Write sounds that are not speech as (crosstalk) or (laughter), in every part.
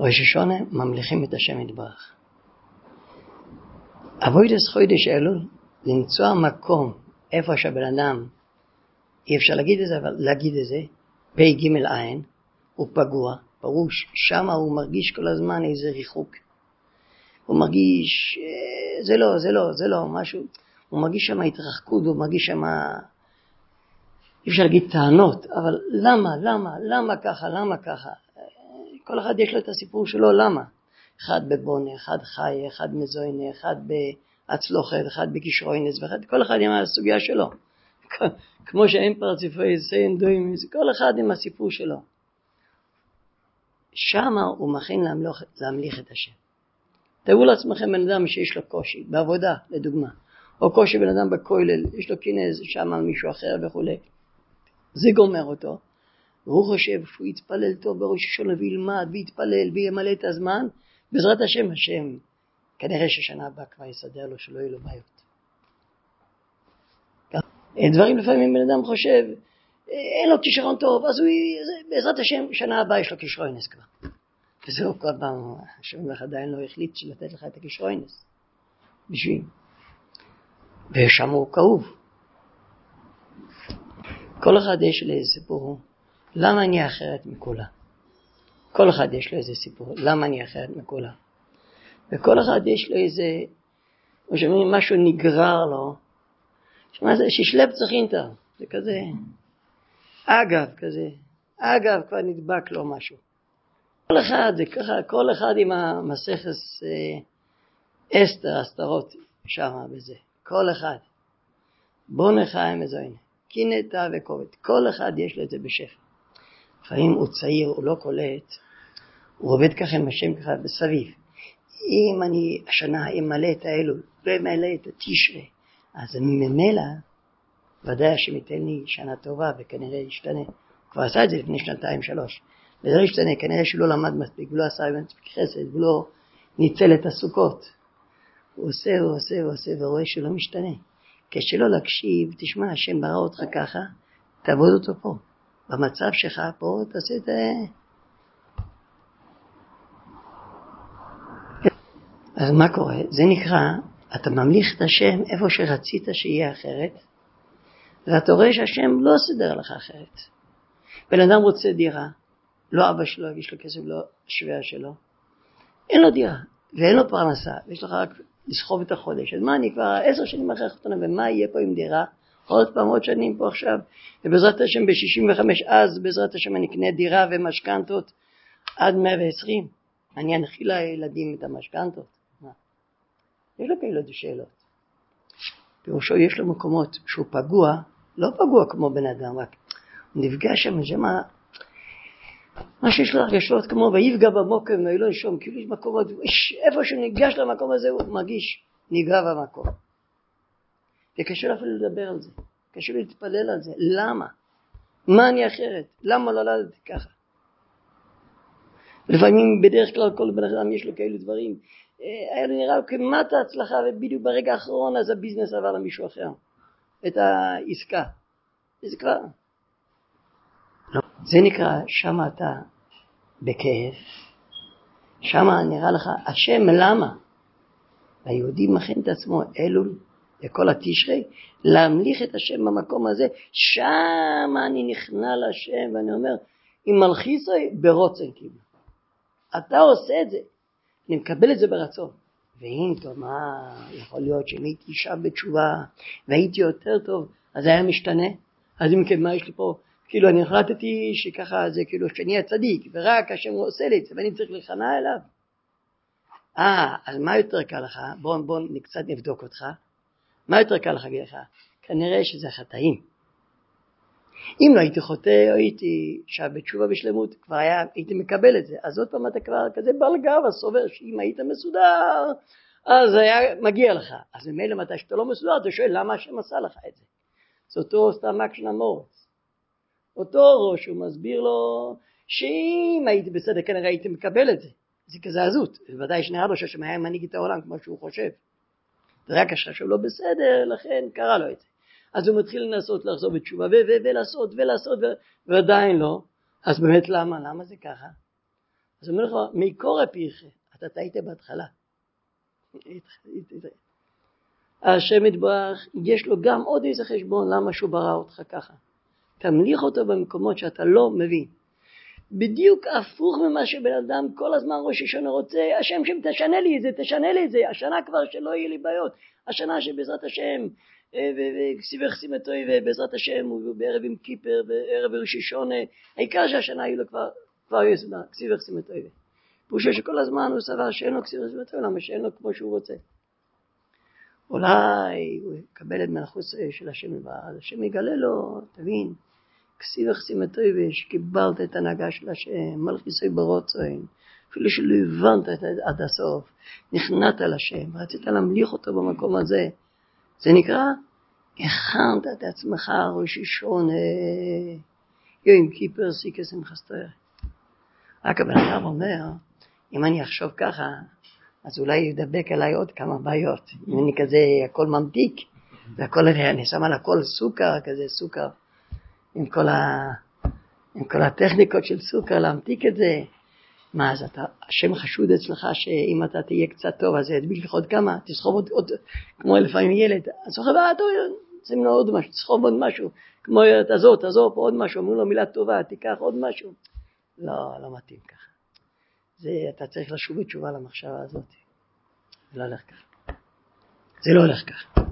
ראש השונה ממליכים את השם יתברך. אבוידס חוידש אלול, למצוא מקום איפה שהבן אדם, אי אפשר להגיד את זה, אבל להגיד את זה, פ"ג עין, הוא פגוע, פירוש, שמה הוא מרגיש כל הזמן איזה ריחוק. הוא מרגיש, אה, זה לא, זה לא, זה לא, משהו, הוא מרגיש שם התרחקות, הוא מרגיש שם, אי אפשר להגיד טענות, אבל למה, למה, למה ככה, למה ככה? כל אחד יש לו את הסיפור שלו, למה? אחד בבונה, אחד חי, אחד מזוינה, אחד בהצלוחת, אחד בכישרוינס, ואחד, כל אחד עם הסוגיה שלו. (laughs) כמו שאין פרציפי סיין דוים, כל אחד עם הסיפור שלו. שמה הוא מכין להמליך, להמליך את השם. תראו לעצמכם בן אדם שיש לו קושי, בעבודה לדוגמה, או קושי בן אדם בכולל, יש לו קינז שם על מישהו אחר וכולי. זה גומר אותו, והוא חושב שהוא יתפלל טוב בראש השונה וילמד ויתפלל וימלא את הזמן, בעזרת השם, השם כנראה ששנה הבאה כבר יסדר לו שלא יהיו לו בעיות. דברים לפעמים בן אדם חושב, אין לו כישרון טוב, אז הוא, בעזרת השם, שנה הבאה יש לו כישרונס כבר. וזהו כל פעם, השם לך עדיין לא החליט לתת לך את הכישרונס. בשביל. ושם הוא כאוב. כל אחד יש לי סיפור, למה אני אחרת מכולה? כל אחד יש לו איזה סיפור, למה אני אחרת מכולה? וכל אחד יש לו איזה, כמו שאומרים, משהו נגרר לו, שמה זה, שישלב צריכינתא, זה כזה, אגב, כזה, אגב, כבר נדבק לו משהו. כל אחד, זה ככה, כל אחד עם המסכס אה, אסתר, הסתרות שם בזה, כל אחד. בוא נחיים מזוין, קינטה וכובד, כל אחד יש לו את זה בשפע. לפעמים הוא צעיר, הוא לא קולט, הוא עובד ככה עם השם ככה בסביב. אם אני השנה אמלא את האלול ואמלא את התשרה, אז ממילא ודאי השם ייתן לי שנה טובה וכנראה ישתנה. הוא כבר עשה את זה לפני שנתיים שלוש. וזה לא ישתנה, כנראה שהוא לא למד מספיק, ולא עשה מספיק חסד, ולא ניצל את הסוכות. הוא עושה, הוא עושה, הוא עושה, ורואה שהוא לא משתנה. כשלא להקשיב, תשמע, השם ברא אותך ככה, תעבוד אותו פה. במצב שלך פה, תעשה את ה... אז מה קורה? זה נקרא, אתה ממליך את השם איפה שרצית שיהיה אחרת, ואתה רואה שהשם לא סידר לך אחרת. בן אדם רוצה דירה, לא אבא שלו, יש לו כסף, לא שווה שלו, אין לו דירה, ואין לו פרנסה, ויש לך רק לסחוב את החודש. אז מה, אני כבר עשר שנים אחרי חתונה, ומה יהיה פה עם דירה? עוד פעם, עוד שנים פה עכשיו, ובעזרת השם ב-65 אז, בעזרת השם אני אקנה דירה ומשכנתות עד 120. אני אנחיל לילדים את המשכנתות. יש לו כאלה שאלות. פירושו יש לו מקומות שהוא פגוע, לא פגוע כמו בן אדם, רק הוא נפגש שם, זה מה, מה שיש לו הרגשות כמו ויפגע במוקם ולא ינשום, כאילו יש מקומות, איפה שהוא ניגש למקום הזה הוא מרגיש ניגע במקום. וקשה לו אפילו לדבר על זה, קשה לי להתפלל על זה, למה? מה אני אחרת? למה לא נולדתי ככה? לפעמים בדרך כלל כל בן אדם יש לו כאלו דברים אה, היה לו נראה כמעט ההצלחה ובדיוק ברגע האחרון אז הביזנס עבר למישהו אחר את העסקה וזה כבר לא. זה נקרא שמה אתה בכאב שמה נראה לך השם למה היהודי מכין את עצמו אלול לכל התשרי להמליך את השם במקום הזה שמה אני נכנע לשם ואני אומר אם מלכיסוי ברוצן כאילו אתה עושה את זה אני מקבל את זה ברצון. ואם מה יכול להיות שאם הייתי אישה בתשובה והייתי יותר טוב, אז היה משתנה? אז אם כן, מה יש לי פה? כאילו, אני החלטתי שככה זה כאילו שאני הצדיק, ורק השם הוא עושה לי את זה, ואני צריך להיכנע אליו. אה, אז מה יותר קל לך? בוא, בוא קצת נבדוק אותך. מה יותר קל לך? כנראה שזה החטאים. אם לא הייתי חוטא, הייתי שב בתשובה בשלמות, כבר היה, הייתי מקבל את זה. אז עוד פעם אתה כבר כזה בעל גאווה, סובר שאם היית מסודר, אז היה מגיע לך. אז ממילא מתי שאתה לא מסודר, אתה שואל למה השם עשה לך את זה. זה אותו סתם עקשן המורץ. אותו ראש, הוא מסביר לו שאם הייתי בסדר, כנראה הייתי מקבל את זה. זה כזה עזות. ודאי שנראה לו שהשם היה מנהיג את העולם כמו שהוא חושב. זה רק השם לא בסדר, לכן קרה לו את זה. אז הוא מתחיל לנסות לחזור בתשובה ולעשות ולעשות ועדיין לא, אז באמת למה? למה זה ככה? אז אומר לך, מקורא פיך, אתה טעית בהתחלה. השם יתברך, יש לו גם עוד איזה חשבון למה שהוא ברא אותך ככה. תמליך אותו במקומות שאתה לא מבין. בדיוק הפוך ממה שבן אדם כל הזמן ראש השונה רוצה, השם שם תשנה לי את זה, תשנה לי את זה, השנה כבר שלא יהיה לי בעיות, השנה שבעזרת השם, אה, וכסיבך סימטוי ובעזרת השם, ובערב עם קיפר, בערב ראש השונה, העיקר שהשנה יהיו לו כבר, כבר יסודה, כסיבך סימטוי. פירושו שכל הזמן הוא סבר שאין לו כסיבך סימטוי, למה שאין לו כמו שהוא רוצה. אולי הוא יקבל את מלכות של השם ואז השם יגלה לו, תבין, כסיב החסימתוי שקיבלת את ההנהגה של השם, מלכיסוי ברוצוין, אפילו שלא הבנת עד הסוף, נכנעת לשם, רצית להמליך אותו במקום הזה, זה נקרא, הכנת את עצמך ראש ראשון, יום כיפר סיקס עם חסטויר. רק הבן אדם אומר, אם אני אחשוב ככה, אז אולי ידבק עליי עוד כמה בעיות. אם אני כזה הכל ממתיק, והכל, אני שם על הכל סוכר, כזה סוכר, עם כל, ה, עם כל הטכניקות של סוכר, להמתיק את זה. מה, אז אתה, השם חשוד אצלך שאם אתה תהיה קצת טוב, אז ידביק לך עוד כמה, תסחוב עוד, עוד כמו לפעמים ילד, אז סוחב, אה, טוב, שים לו עוד משהו, תסחוב עוד משהו, כמו תעזור, תעזור פה עוד משהו, אמרו לו מילה טובה, תיקח עוד משהו. לא, לא מתאים ככה. זה, אתה צריך לשוב בתשובה למחשבה הזאת. זה לא הולך ככה. זה לא הולך ככה.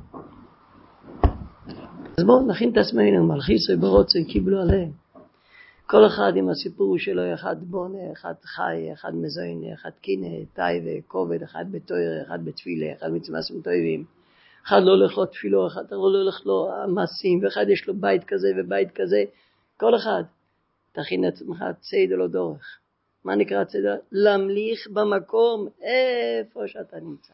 אז בואו נכין את עצמנו, מלכיסוי ברוצוי קיבלו עליהם. כל אחד עם הסיפור שלו, אחד בונה, אחד חי, אחד מזוין, אחד קינא, טייבה, כובד, אחד בתויר, אחד בתפילה, אחד מצמאסים טובים. אחד לא הולך לו תפילו, אחד לא הולך לו מעשים, ואחד יש לו בית כזה ובית כזה. כל אחד, תכין לעצמך ציד או לא דורך. מה נקרא צדק? להמליך במקום איפה שאתה נמצא.